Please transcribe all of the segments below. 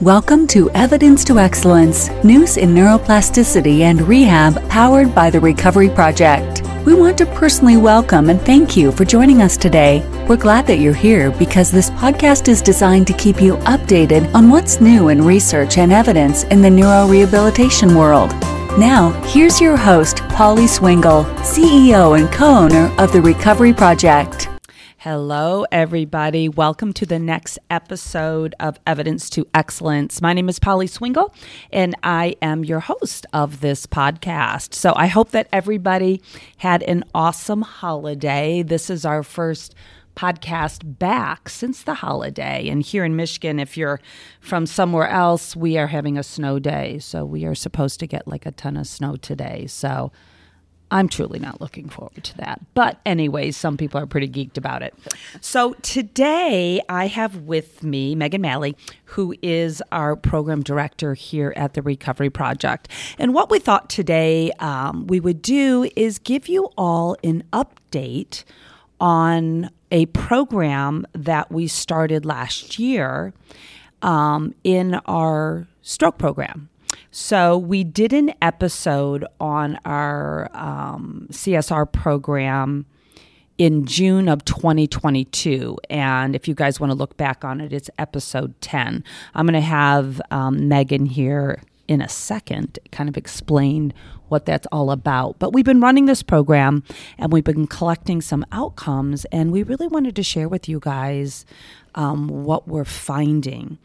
Welcome to Evidence to Excellence, news in neuroplasticity and rehab powered by the Recovery Project. We want to personally welcome and thank you for joining us today. We're glad that you're here because this podcast is designed to keep you updated on what's new in research and evidence in the neurorehabilitation world. Now, here's your host, Polly Swingle, CEO and co owner of the Recovery Project. Hello, everybody. Welcome to the next episode of Evidence to Excellence. My name is Polly Swingle, and I am your host of this podcast. So I hope that everybody had an awesome holiday. This is our first podcast back since the holiday. And here in Michigan, if you're from somewhere else, we are having a snow day. So we are supposed to get like a ton of snow today. So I'm truly not looking forward to that. But, anyways, some people are pretty geeked about it. So, today I have with me Megan Malley, who is our program director here at the Recovery Project. And what we thought today um, we would do is give you all an update on a program that we started last year um, in our stroke program. So, we did an episode on our um, CSR program in June of 2022. And if you guys want to look back on it, it's episode 10. I'm going to have um, Megan here in a second kind of explain what that's all about. But we've been running this program and we've been collecting some outcomes, and we really wanted to share with you guys um, what we're finding.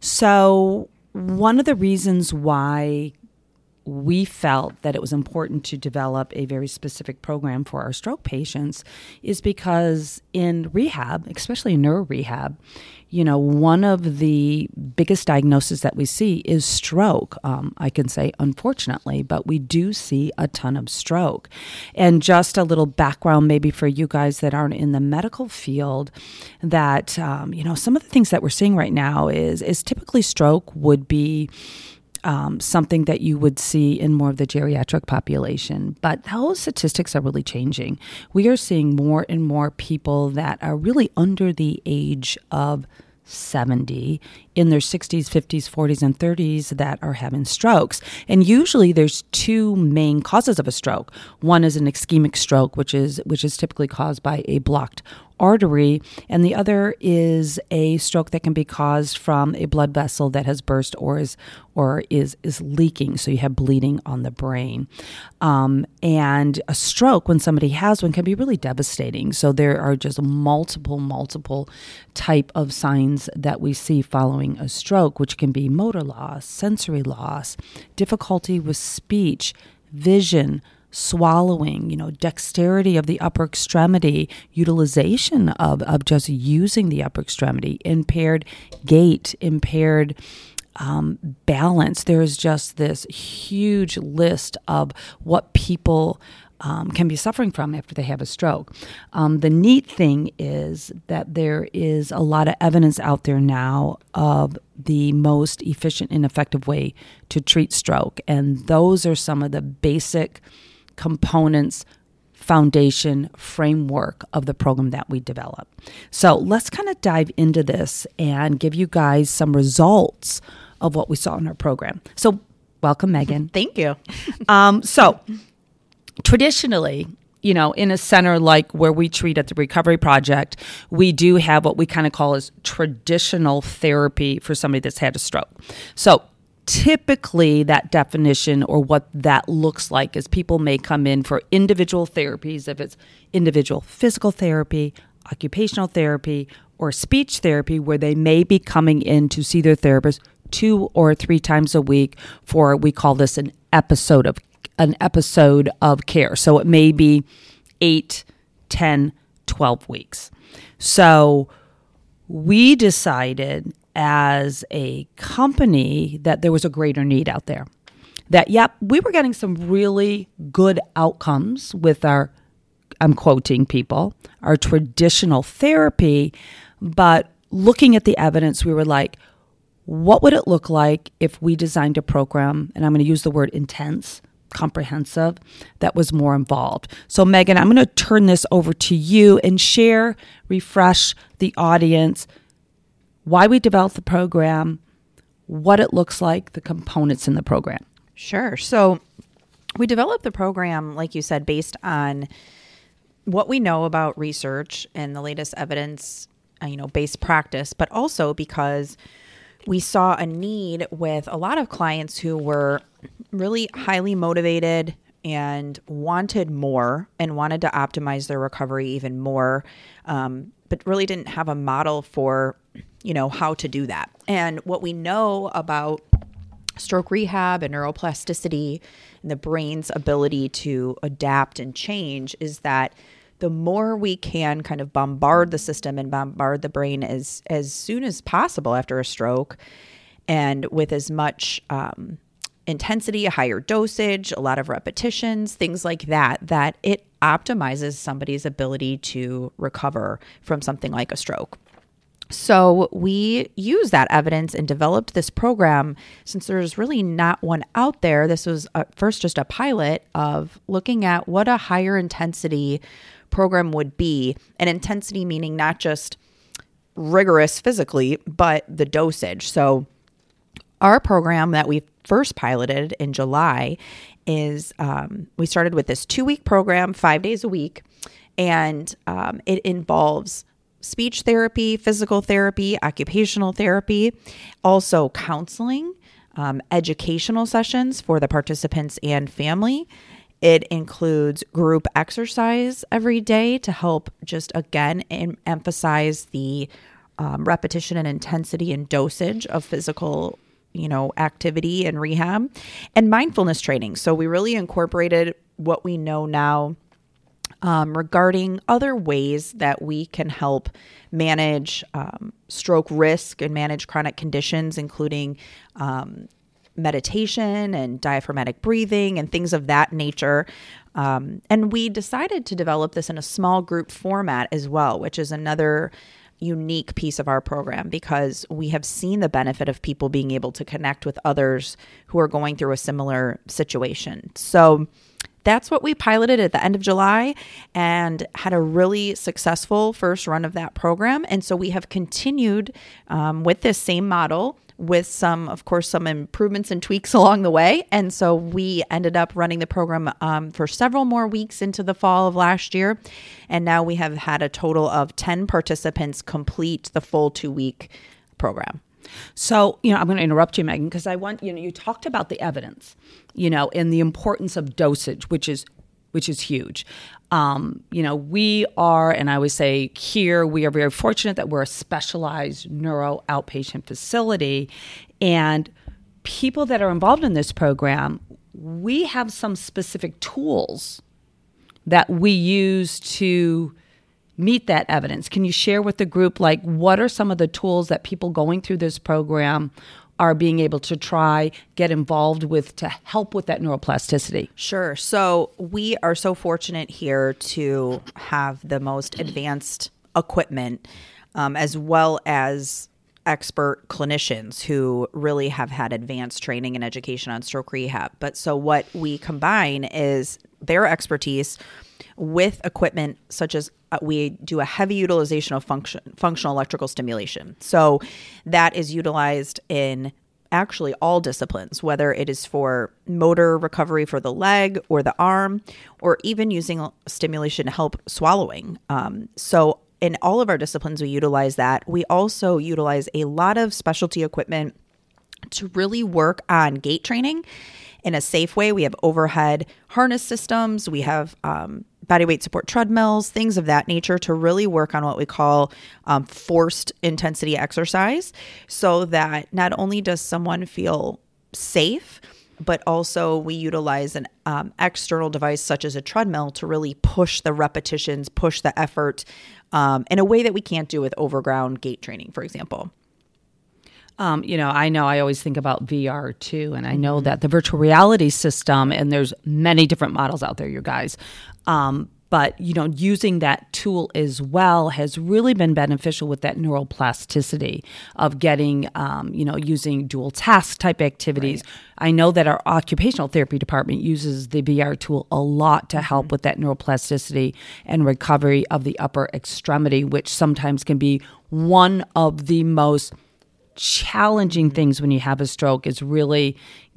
So, one of the reasons why we felt that it was important to develop a very specific program for our stroke patients is because in rehab, especially in neuro rehab, you know, one of the biggest diagnoses that we see is stroke. Um, I can say, unfortunately, but we do see a ton of stroke. And just a little background, maybe for you guys that aren't in the medical field, that um, you know, some of the things that we're seeing right now is is typically stroke would be um, something that you would see in more of the geriatric population. But those statistics are really changing. We are seeing more and more people that are really under the age of 70 in their 60s, 50s, 40s, and 30s that are having strokes. And usually there's two main causes of a stroke. One is an ischemic stroke, which is which is typically caused by a blocked artery, and the other is a stroke that can be caused from a blood vessel that has burst or is or is is leaking. So you have bleeding on the brain, um, and a stroke when somebody has one can be really devastating. So there are just multiple multiple type of signs that we see following a stroke, which can be motor loss, sensory loss, difficulty with speech, vision swallowing, you know, dexterity of the upper extremity, utilization of, of just using the upper extremity, impaired gait, impaired um, balance. There's just this huge list of what people um, can be suffering from after they have a stroke. Um, the neat thing is that there is a lot of evidence out there now of the most efficient and effective way to treat stroke. And those are some of the basic components foundation framework of the program that we develop. So let's kind of dive into this and give you guys some results of what we saw in our program. So, welcome, Megan. Thank you. um, so, traditionally, you know, in a center like where we treat at the Recovery Project, we do have what we kind of call as traditional therapy for somebody that's had a stroke. So, typically that definition or what that looks like is people may come in for individual therapies if it's individual physical therapy occupational therapy or speech therapy where they may be coming in to see their therapist two or three times a week for we call this an episode of an episode of care so it may be 8 10 12 weeks so we decided as a company that there was a greater need out there. That, yep, we were getting some really good outcomes with our, I'm quoting people, our traditional therapy, but looking at the evidence, we were like, what would it look like if we designed a program, and I'm going to use the word intense, comprehensive, that was more involved? So, Megan, I'm going to turn this over to you and share, refresh the audience why we developed the program, what it looks like, the components in the program. Sure. So we developed the program, like you said, based on what we know about research and the latest evidence, uh, you know, based practice, but also because we saw a need with a lot of clients who were really highly motivated and wanted more and wanted to optimize their recovery even more, um, but really didn't have a model for, you know, how to do that. And what we know about stroke rehab and neuroplasticity and the brain's ability to adapt and change is that the more we can kind of bombard the system and bombard the brain as as soon as possible after a stroke and with as much um, intensity a higher dosage a lot of repetitions things like that that it optimizes somebody's ability to recover from something like a stroke so we use that evidence and developed this program since there's really not one out there. This was at first just a pilot of looking at what a higher intensity program would be. An intensity meaning not just rigorous physically, but the dosage. So our program that we first piloted in July is um, we started with this two week program, five days a week, and um, it involves speech therapy, physical therapy, occupational therapy, also counseling, um, educational sessions for the participants and family. It includes group exercise every day to help just again em- emphasize the um, repetition and intensity and dosage of physical you know activity and rehab and mindfulness training so we really incorporated what we know now um, regarding other ways that we can help manage um, stroke risk and manage chronic conditions, including um, meditation and diaphragmatic breathing and things of that nature. Um, and we decided to develop this in a small group format as well, which is another unique piece of our program because we have seen the benefit of people being able to connect with others who are going through a similar situation. So, that's what we piloted at the end of July and had a really successful first run of that program. And so we have continued um, with this same model with some, of course, some improvements and tweaks along the way. And so we ended up running the program um, for several more weeks into the fall of last year. And now we have had a total of 10 participants complete the full two week program. So, you know, I'm going to interrupt you, Megan, because I want, you know, you talked about the evidence, you know, and the importance of dosage, which is which is huge. Um, you know, we are, and I always say here, we are very fortunate that we're a specialized neuro outpatient facility. And people that are involved in this program, we have some specific tools that we use to meet that evidence. Can you share with the group, like, what are some of the tools that people going through this program are being able to try get involved with to help with that neuroplasticity? Sure. So we are so fortunate here to have the most advanced equipment, um, as well as expert clinicians who really have had advanced training and education on stroke rehab. But so what we combine is their expertise with equipment such as uh, we do a heavy utilization of function, functional electrical stimulation. So that is utilized in actually all disciplines, whether it is for motor recovery for the leg or the arm, or even using stimulation to help swallowing. Um, so in all of our disciplines, we utilize that. We also utilize a lot of specialty equipment to really work on gait training in a safe way. We have overhead harness systems, we have um, body weight support treadmills, things of that nature to really work on what we call um, forced intensity exercise so that not only does someone feel safe, but also we utilize an um, external device such as a treadmill to really push the repetitions, push the effort um, in a way that we can't do with overground gait training, for example. Um, you know, I know I always think about VR too, and I know mm-hmm. that the virtual reality system, and there's many different models out there, you guys. Um, but you know, using that tool as well has really been beneficial with that neuroplasticity of getting, um, you know, using dual task type activities. Right. I know that our occupational therapy department uses the VR tool a lot to help mm-hmm. with that neuroplasticity and recovery of the upper extremity, which sometimes can be one of the most challenging things when you have a stroke is really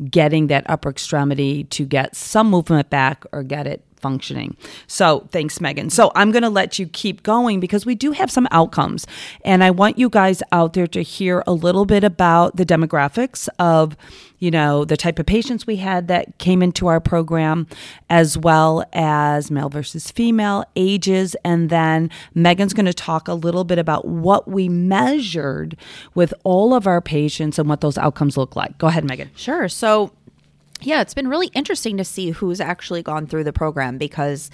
getting that upper extremity to get some movement back or get it functioning. So thanks, Megan. So I'm going to let you keep going because we do have some outcomes. And I want you guys out there to hear a little bit about the demographics of, you know, the type of patients we had that came into our program, as well as male versus female, ages. And then Megan's going to talk a little bit about what we measured with all of our patients and what those outcomes look like. Go ahead, Megan. Sure. So yeah, it's been really interesting to see who's actually gone through the program because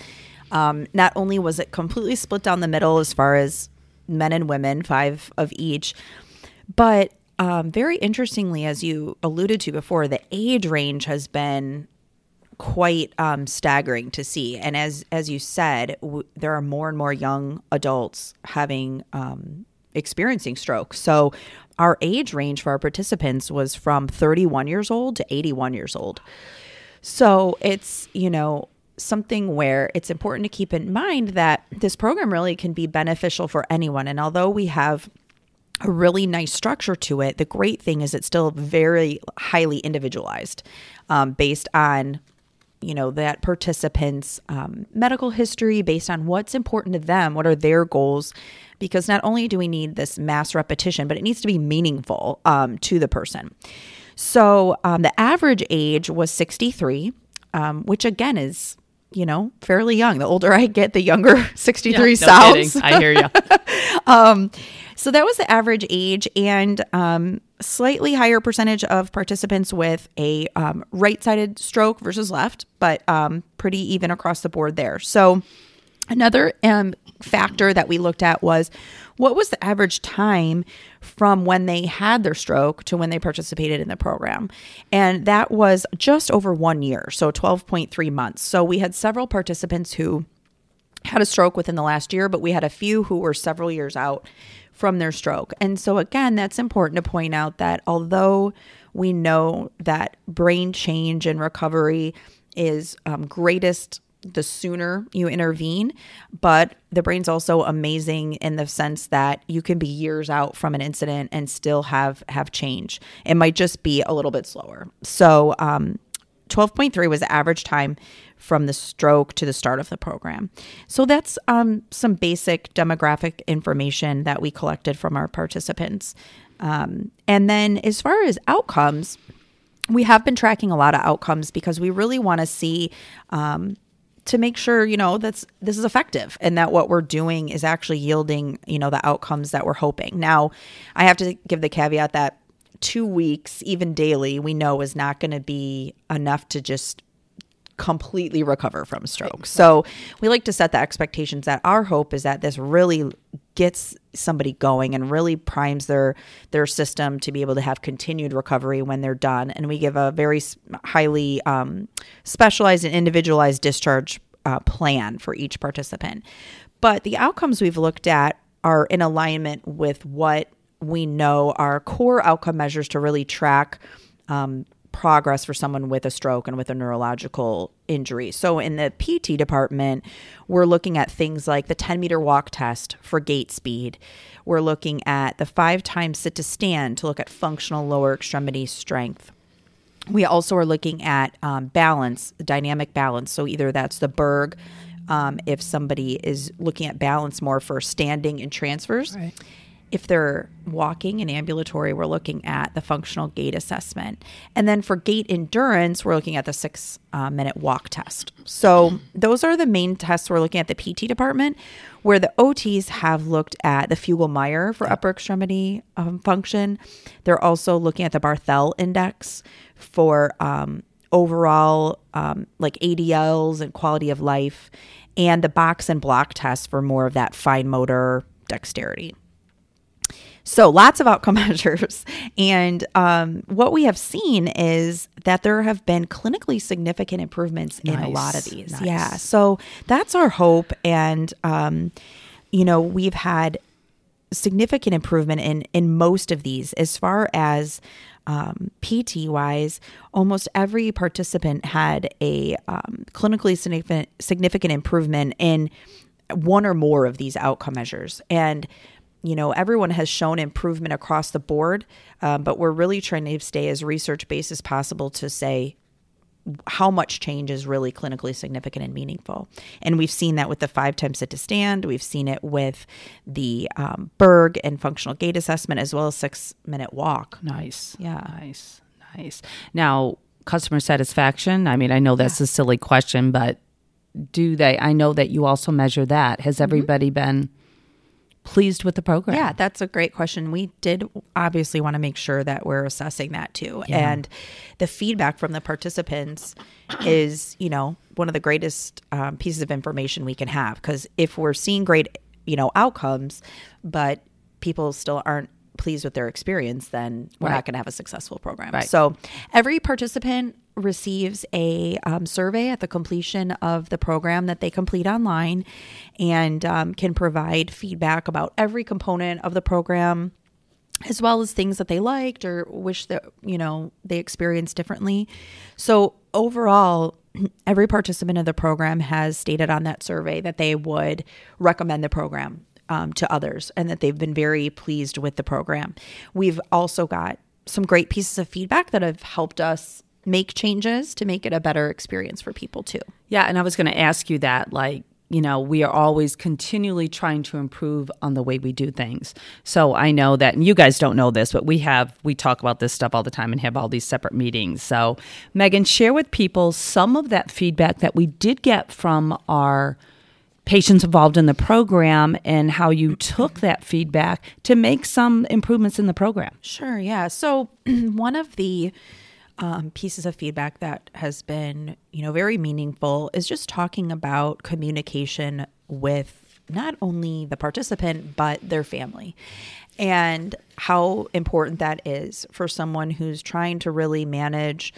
um, not only was it completely split down the middle as far as men and women, five of each, but um, very interestingly, as you alluded to before, the age range has been quite um, staggering to see. And as as you said, w- there are more and more young adults having um, experiencing stroke. So our age range for our participants was from 31 years old to 81 years old. So it's, you know, something where it's important to keep in mind that this program really can be beneficial for anyone. And although we have a really nice structure to it, the great thing is it's still very highly individualized um, based on you know that participants um, medical history based on what's important to them what are their goals because not only do we need this mass repetition but it needs to be meaningful um, to the person. So um, the average age was 63 um, which again is you know fairly young. The older i get the younger 63 yeah, no sounds. I hear you um, so that was the average age and um, slightly higher percentage of participants with a um, right-sided stroke versus left, but um, pretty even across the board there. So another um, factor that we looked at was what was the average time from when they had their stroke to when they participated in the program? And that was just over one year, so 12.3 months. So we had several participants who had a stroke within the last year, but we had a few who were several years out from their stroke. And so, again, that's important to point out that although we know that brain change and recovery is um, greatest the sooner you intervene. But the brain's also amazing in the sense that you can be years out from an incident and still have have change. It might just be a little bit slower. So um, 12.3 was the average time from the stroke to the start of the program. So that's um, some basic demographic information that we collected from our participants. Um, and then as far as outcomes, we have been tracking a lot of outcomes because we really want to see um, to make sure you know that's this is effective and that what we're doing is actually yielding you know the outcomes that we're hoping now i have to give the caveat that two weeks, even daily, we know is not going to be enough to just completely recover from stroke. So we like to set the expectations that our hope is that this really gets somebody going and really primes their their system to be able to have continued recovery when they're done. And we give a very highly um, specialized and individualized discharge uh, plan for each participant. But the outcomes we've looked at are in alignment with what we know are core outcome measures to really track um, progress for someone with a stroke and with a neurological injury. So, in the PT department, we're looking at things like the 10 meter walk test for gait speed. We're looking at the five times sit to stand to look at functional lower extremity strength. We also are looking at um, balance, dynamic balance. So, either that's the Berg. Um, if somebody is looking at balance more for standing and transfers, right if they're walking and ambulatory, we're looking at the functional gait assessment. And then for gait endurance, we're looking at the six uh, minute walk test. So those are the main tests we're looking at the PT department, where the OTs have looked at the Fugl-Meyer for upper extremity um, function. They're also looking at the Barthel index for um, overall um, like ADLs and quality of life, and the box and block test for more of that fine motor dexterity. So lots of outcome measures. And um, what we have seen is that there have been clinically significant improvements nice. in a lot of these. Nice. Yeah. So that's our hope. And, um, you know, we've had significant improvement in in most of these as far as um, PT wise, almost every participant had a um, clinically significant, significant improvement in one or more of these outcome measures. And you know, everyone has shown improvement across the board, um, but we're really trying to stay as research based as possible to say how much change is really clinically significant and meaningful. And we've seen that with the five times sit to stand. We've seen it with the um, Berg and functional gait assessment, as well as six minute walk. Nice. Yeah. Nice. Nice. Now, customer satisfaction. I mean, I know that's a silly question, but do they? I know that you also measure that. Has everybody been pleased with the program? Yeah, that's a great question. We did obviously want to make sure that we're assessing that too. And the feedback from the participants is, you know, one of the greatest um, pieces of information we can have. Because if we're seeing great, you know, outcomes, but people still aren't pleased with their experience, then we're Right. not going to have a successful program. Right. So every participant receives a um, survey at the completion of the program that they complete online and um, can provide feedback about every component of the program as well as things that they liked or wish that you know they experienced differently. So overall every participant of the program has stated on that survey that they would recommend the program um, to others and that they've been very pleased with the program. We've also got some great pieces of feedback that have helped us make changes to make it a better experience for people too Yeah, and I was going to ask you that. Like, you know, we are always continually trying to improve on the way we do things. So I know that, and you guys don't know this, but we have, we talk about this stuff all the time and have all these separate meetings. So, Megan, share with people some of that feedback that we did get from our patients involved in the program and how you took that feedback to make some improvements in the program. Sure, yeah. So one of the um, pieces of feedback that has been, you know, very meaningful is just talking about communication with not only the participant but their family and how important that is for someone who's trying to really manage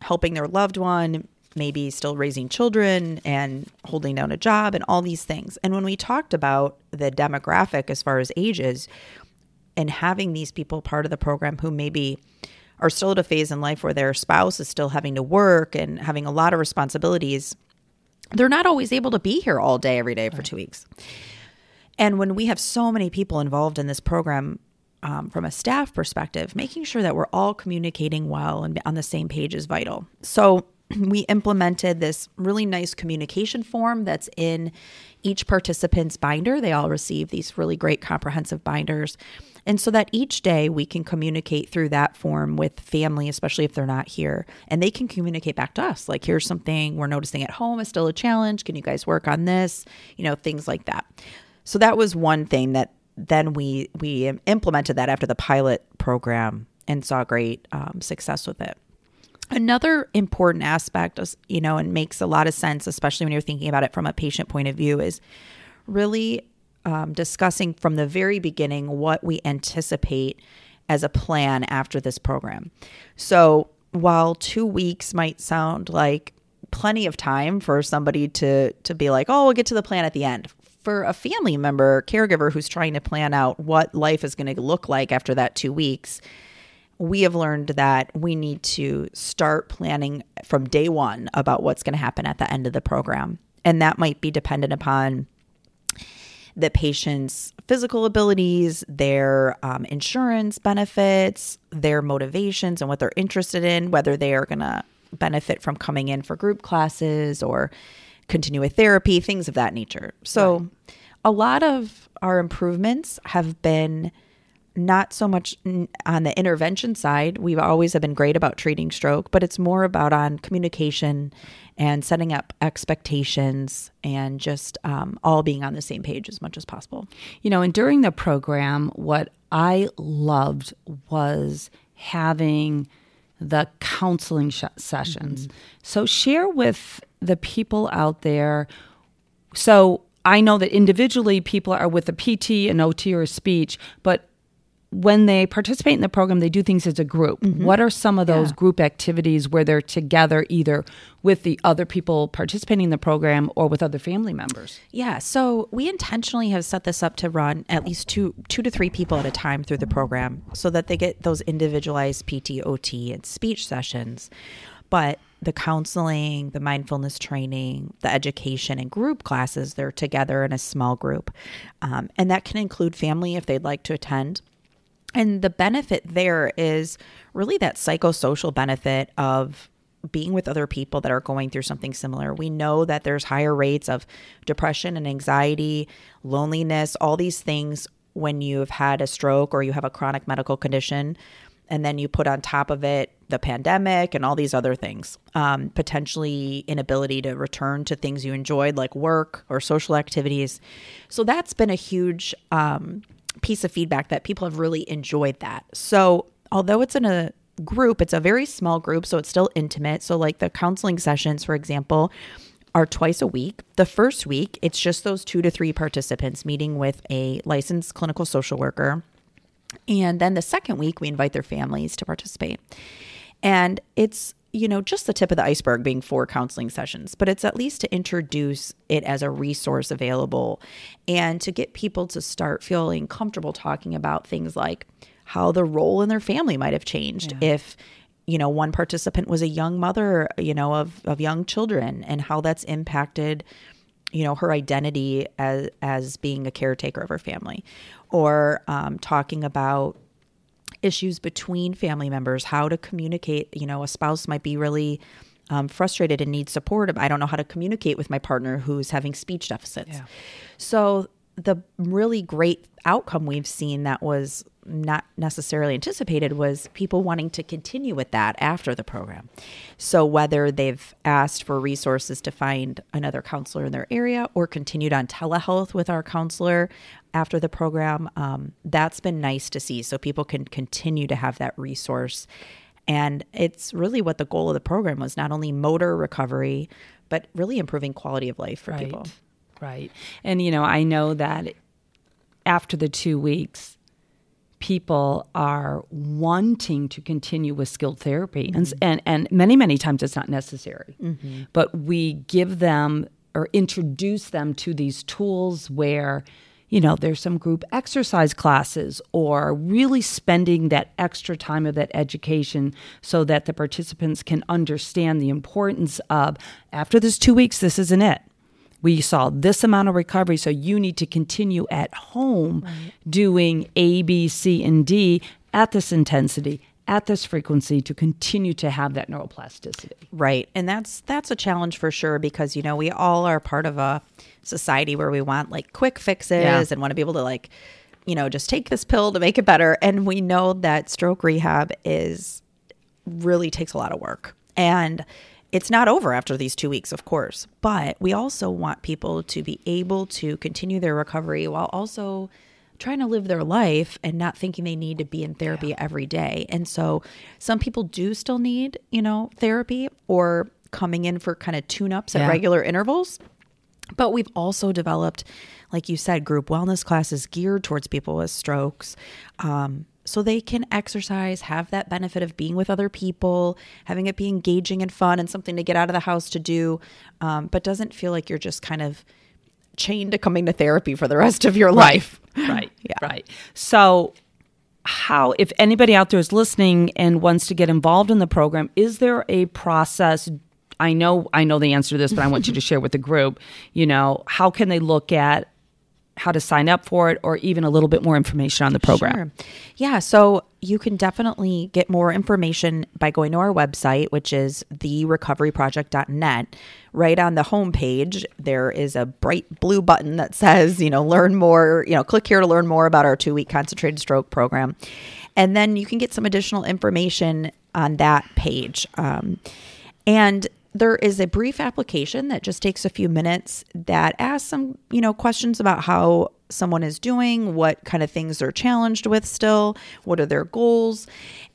helping their loved one maybe still raising children and holding down a job and all these things. And when we talked about the demographic as far as ages and having these people part of the program who maybe are still at a phase in life where their spouse is still having to work and having a lot of responsibilities, they're not always able to be here all day, every day for two weeks. And when we have so many people involved in this program, um, from a staff perspective, making sure that we're all communicating well and on the same page is vital. So we implemented this really nice communication form that's in each participant's binder. They all receive these really great comprehensive binders. And so that each day we can communicate through that form with family, especially if they're not here. And they can communicate back to us like, here's something we're noticing at home is still a challenge. Can you guys work on this? You know, things like that. So that was one thing that then we we implemented that after the pilot program and saw great um, success with it. Another important aspect, is, you know, and makes a lot of sense, especially when you're thinking about it from a patient point of view, is really um, discussing from the very beginning what we anticipate as a plan after this program. So while two weeks might sound like plenty of time for somebody to to be like, oh, we'll get to the plan at the end. For a family member, caregiver who's trying to plan out what life is going to look like after that two weeks, we have learned that we need to start planning from day one about what's going to happen at the end of the program. And that might be dependent upon the patient's physical abilities, their um, insurance benefits, their motivations, and what they're interested in, whether they are going to benefit from coming in for group classes or continue with therapy, things of that nature. So, a lot of our improvements have been not so much on the intervention side. We've always have been great about treating stroke, but it's more about on communication and setting up expectations and just um, all being on the same page as much as possible. You know, and during the program, what I loved was having the counseling sh- sessions. So share with the people out there. So I know that individually people are with a PT, an OT, or a speech, but when they participate in the program, they do things as a group. What are some of those Yeah. group activities where they're together either with the other people participating in the program or with other family members? Yeah, so we intentionally have set this up to run at least two two to three people at a time through the program so that they get those individualized PT, OT, and speech sessions. but the counseling, the mindfulness training, the education, and group classes, they're together in a small group. Um, and that can include family if they'd like to attend. And the benefit there is really that psychosocial benefit of being with other people that are going through something similar. We know that there's higher rates of depression and anxiety, loneliness, all these things when you've had a stroke or you have a chronic medical condition. And then you put on top of it the pandemic and all these other things, um, potentially inability to return to things you enjoyed, like work or social activities. So that's been a huge um, piece of feedback that people have really enjoyed that. So although it's in a group, it's a very small group, so it's still intimate. So, like the counseling sessions, for example, are twice a week. The first week, it's just those two to three participants meeting with a licensed clinical social worker. And then the second week, we invite their families to participate. And it's, you know, just the tip of the iceberg being four counseling sessions, but it's at least to introduce it as a resource available and to get people to start feeling comfortable talking about things like how the role in their family might have changed yeah. if you know one participant was a young mother you know of of young children and how that's impacted you know her identity as as being a caretaker of her family or um, talking about issues between family members how to communicate you know a spouse might be really um, frustrated and need support i don't know how to communicate with my partner who's having speech deficits yeah. so the really great outcome we've seen that was not necessarily anticipated was people wanting to continue with that after the program. So, whether they've asked for resources to find another counselor in their area or continued on telehealth with our counselor after the program, um, that's been nice to see. So, people can continue to have that resource. And it's really what the goal of the program was not only motor recovery, but really improving quality of life for right. people. Right. And, you know, I know that after the two weeks, people are wanting to continue with skilled therapy. Mm-hmm. And, and, and many, many times it's not necessary. Mm-hmm. But we give them or introduce them to these tools where, you know, there's some group exercise classes or really spending that extra time of that education so that the participants can understand the importance of after this two weeks, this isn't it we saw this amount of recovery, so you need to continue at home right. doing A, B, C, and D at this intensity at this frequency to continue to have that neuroplasticity. Right. And that's that's a challenge for sure because you know, we all are part of a society where we want like quick fixes yeah. and want to be able to like you know, just take this pill to make it better and we know that stroke rehab is really takes a lot of work. And it's not over after these two weeks, of course, but we also want people to be able to continue their recovery while also trying to live their life and not thinking they need to be in therapy yeah. every day. And so some people do still need, you know, therapy or coming in for kind of tune ups yeah. at regular intervals. But we've also developed, like you said, group wellness classes geared towards people with strokes. Um, so they can exercise, have that benefit of being with other people, having it be engaging and fun and something to get out of the house to do, um, but doesn't feel like you're just kind of chained to coming to therapy for the rest of your life. Right. Right. yeah. Right. So, how, if anybody out there is listening and wants to get involved in the program, is there a process? I know, I know the answer to this, but I want you to share with the group. You know, how can they look at how to sign up for it or even a little bit more information on the program. Sure. Yeah, so you can definitely get more information by going to our website, which is therecoveryproject.net. Right on the homepage, there is a bright blue button that says, you know, learn more, you know, click here to learn more about our two week concentrated stroke program. And then you can get some additional information on that page. Um, and there is a brief application that just takes a few minutes that asks some, you know, questions about how someone is doing, what kind of things they're challenged with still, what are their goals.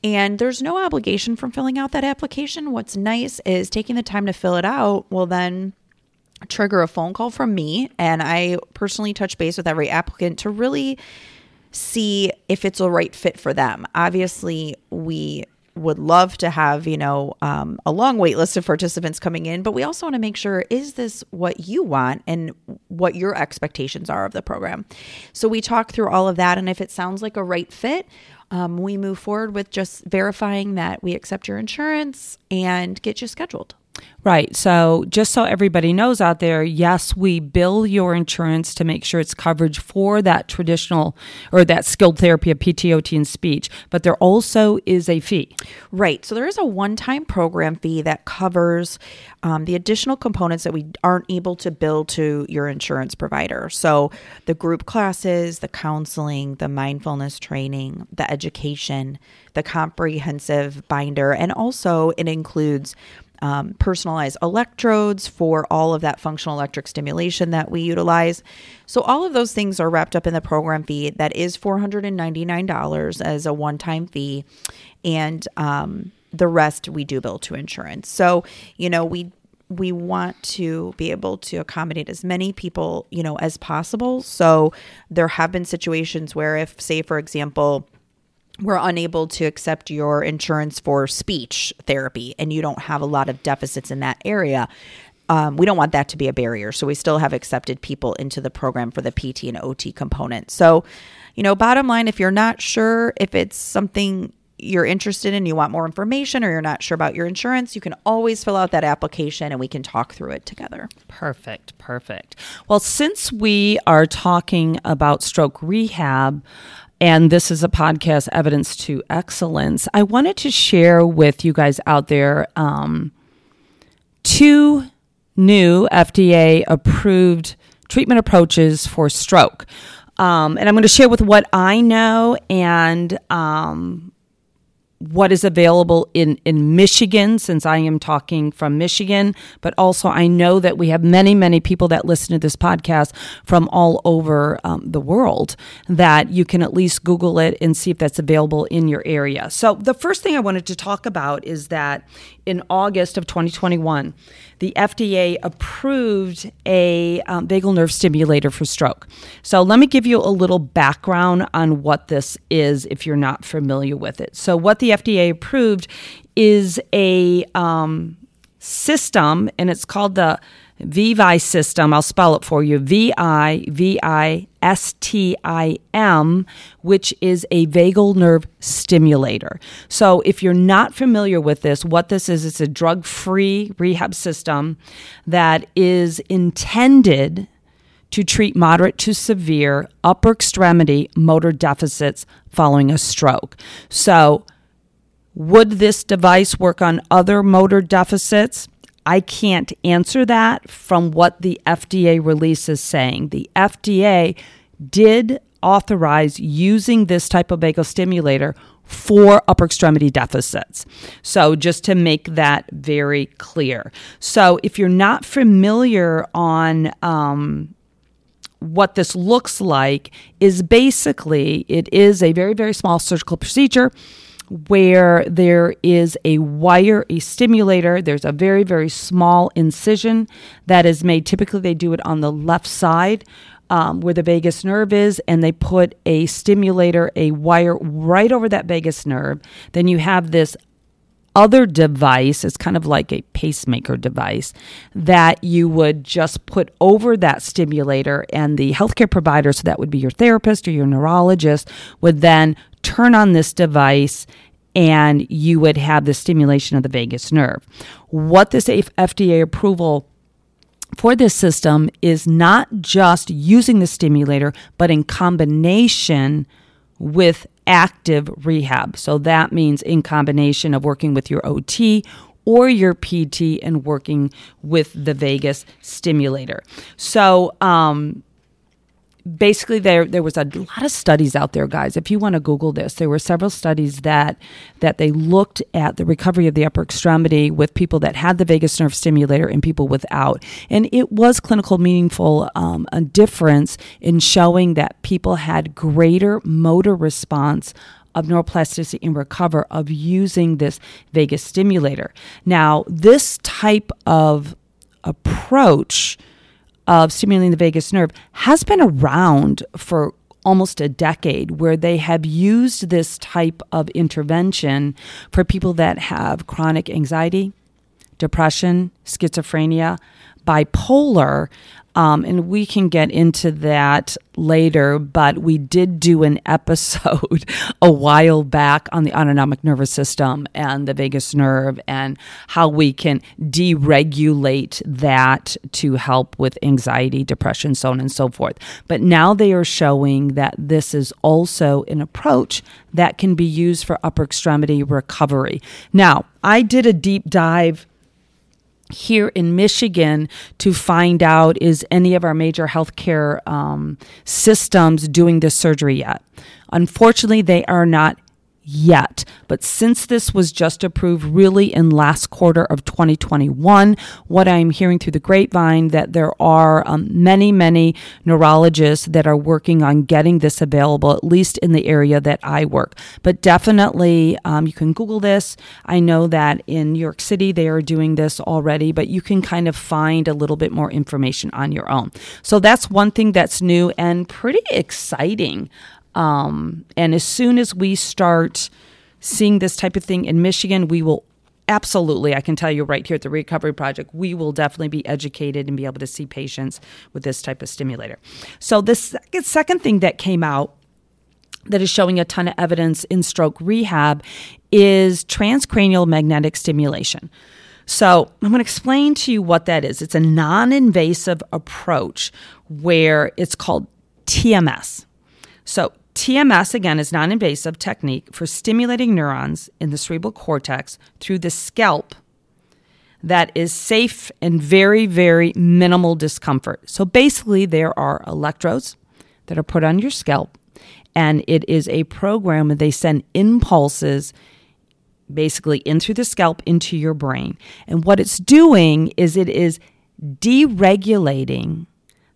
And there's no obligation from filling out that application. What's nice is taking the time to fill it out will then trigger a phone call from me and I personally touch base with every applicant to really see if it's a right fit for them. Obviously, we would love to have you know um, a long wait list of participants coming in but we also want to make sure is this what you want and what your expectations are of the program so we talk through all of that and if it sounds like a right fit um, we move forward with just verifying that we accept your insurance and get you scheduled. Right. So, just so everybody knows out there, yes, we bill your insurance to make sure it's coverage for that traditional or that skilled therapy of PTOT and speech, but there also is a fee. Right. So, there is a one time program fee that covers um, the additional components that we aren't able to bill to your insurance provider. So, the group classes, the counseling, the mindfulness training, the education, the comprehensive binder, and also it includes um, personalized electrodes for all of that functional electric stimulation that we utilize. So, all of those things are wrapped up in the program fee that is $499 as a one time fee. And um, the rest we do bill to insurance. So, you know, we we want to be able to accommodate as many people, you know, as possible. So there have been situations where if say for example, we're unable to accept your insurance for speech therapy and you don't have a lot of deficits in that area. Um, we don't want that to be a barrier. So we still have accepted people into the program for the PT and OT component. So, you know, bottom line, if you're not sure if it's something you're interested in, you want more information, or you're not sure about your insurance, you can always fill out that application and we can talk through it together. Perfect, perfect. Well, since we are talking about stroke rehab, and this is a podcast, Evidence to Excellence. I wanted to share with you guys out there um, two new FDA approved treatment approaches for stroke. Um, and I'm going to share with what I know and um, what is available in, in Michigan, since I am talking from Michigan, but also I know that we have many, many people that listen to this podcast from all over um, the world that you can at least Google it and see if that's available in your area. So, the first thing I wanted to talk about is that in August of 2021, the FDA approved a um, vagal nerve stimulator for stroke. So, let me give you a little background on what this is if you're not familiar with it. So, what the FDA approved is a um, system, and it's called the Vivistim system. I'll spell it for you V I V I S T I M, which is a vagal nerve stimulator. So, if you're not familiar with this, what this is, it's a drug free rehab system that is intended to treat moderate to severe upper extremity motor deficits following a stroke. So, would this device work on other motor deficits? I can't answer that from what the FDA release is saying. The FDA did authorize using this type of vagal stimulator for upper extremity deficits. So, just to make that very clear. So, if you're not familiar on um, what this looks like, is basically it is a very, very small surgical procedure where there is a wire, a stimulator. There's a very, very small incision that is made. Typically, they do it on the left side. Um, where the vagus nerve is, and they put a stimulator, a wire right over that vagus nerve. Then you have this other device, it's kind of like a pacemaker device, that you would just put over that stimulator, and the healthcare provider, so that would be your therapist or your neurologist, would then turn on this device and you would have the stimulation of the vagus nerve. What this FDA approval for this system is not just using the stimulator, but in combination with active rehab. So that means in combination of working with your OT or your PT and working with the vagus stimulator. So, um, basically there there was a lot of studies out there guys. If you want to google this there were several studies that that they looked at the recovery of the upper extremity with people that had the vagus nerve stimulator and people without. And it was clinical meaningful um, a difference in showing that people had greater motor response of neuroplasticity and recover of using this vagus stimulator. Now this type of approach of stimulating the vagus nerve has been around for almost a decade where they have used this type of intervention for people that have chronic anxiety, depression, schizophrenia, bipolar. Um, and we can get into that later, but we did do an episode a while back on the autonomic nervous system and the vagus nerve and how we can deregulate that to help with anxiety, depression, so on and so forth. But now they are showing that this is also an approach that can be used for upper extremity recovery. Now, I did a deep dive here in Michigan to find out is any of our major healthcare um, systems doing this surgery yet. Unfortunately, they are not yet. But since this was just approved really in last quarter of 2021, what I'm hearing through the grapevine that there are um, many, many neurologists that are working on getting this available, at least in the area that I work. But definitely, um, you can Google this. I know that in New York City they are doing this already, but you can kind of find a little bit more information on your own. So that's one thing that's new and pretty exciting. Um, and as soon as we start seeing this type of thing in Michigan, we will absolutely, I can tell you right here at the Recovery Project, we will definitely be educated and be able to see patients with this type of stimulator. So, the second, second thing that came out that is showing a ton of evidence in stroke rehab is transcranial magnetic stimulation. So, I'm going to explain to you what that is. It's a non invasive approach where it's called TMS. So, TMS, again, is non invasive technique for stimulating neurons in the cerebral cortex through the scalp that is safe and very, very minimal discomfort. So basically, there are electrodes that are put on your scalp, and it is a program where they send impulses basically in through the scalp into your brain. And what it's doing is it is deregulating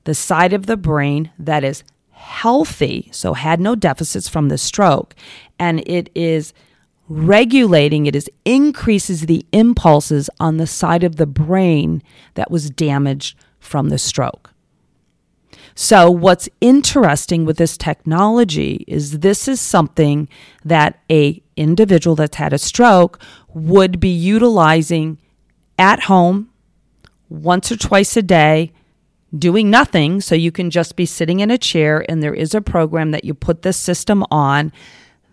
the side of the brain that is healthy, so had no deficits from the stroke, and it is regulating, it is increases the impulses on the side of the brain that was damaged from the stroke. So what's interesting with this technology is this is something that a individual that's had a stroke would be utilizing at home once or twice a day doing nothing. So you can just be sitting in a chair, and there is a program that you put this system on.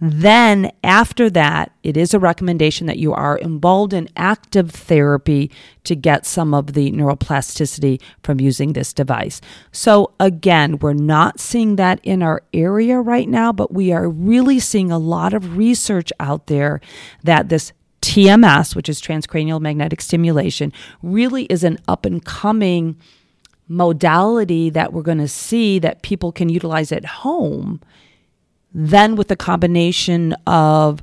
Then, after that, it is a recommendation that you are involved in active therapy to get some of the neuroplasticity from using this device. So, again, we're not seeing that in our area right now, but we are really seeing a lot of research out there that this TMS, which is transcranial magnetic stimulation, really is an up and coming modality that we're going to see that people can utilize at home, then with the combination of,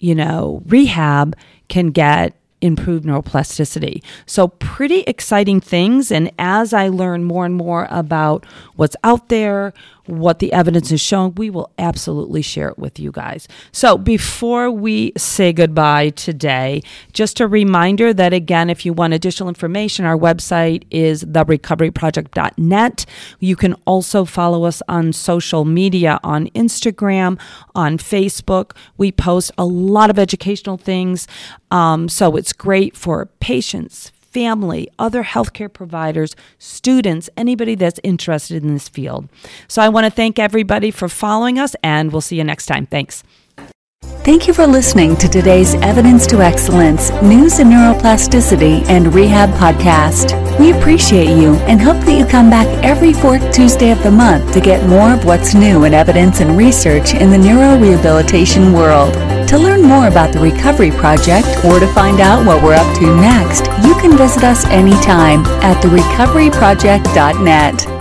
you know, rehab can get improved neuroplasticity. So, pretty exciting things. And as I learn more and more about what's out there, what the evidence is showing, we will absolutely share it with you guys. So, before we say goodbye today, just a reminder that again, if you want additional information, our website is therecoveryproject.net. You can also follow us on social media on Instagram, on Facebook. We post a lot of educational things. Um, so, it's great for patients, family, other healthcare providers, students, anybody that's interested in this field. So I want to thank everybody for following us, and we'll see you next time. Thanks. Thank you for listening to today's Evidence to Excellence News in Neuroplasticity and Rehab podcast. We appreciate you and hope that you come back every fourth Tuesday of the month to get more of what's new in evidence and research in the neurorehabilitation world. To learn more about the Recovery Project or to find out what we're up to next, you can visit us anytime at therecoveryproject.net.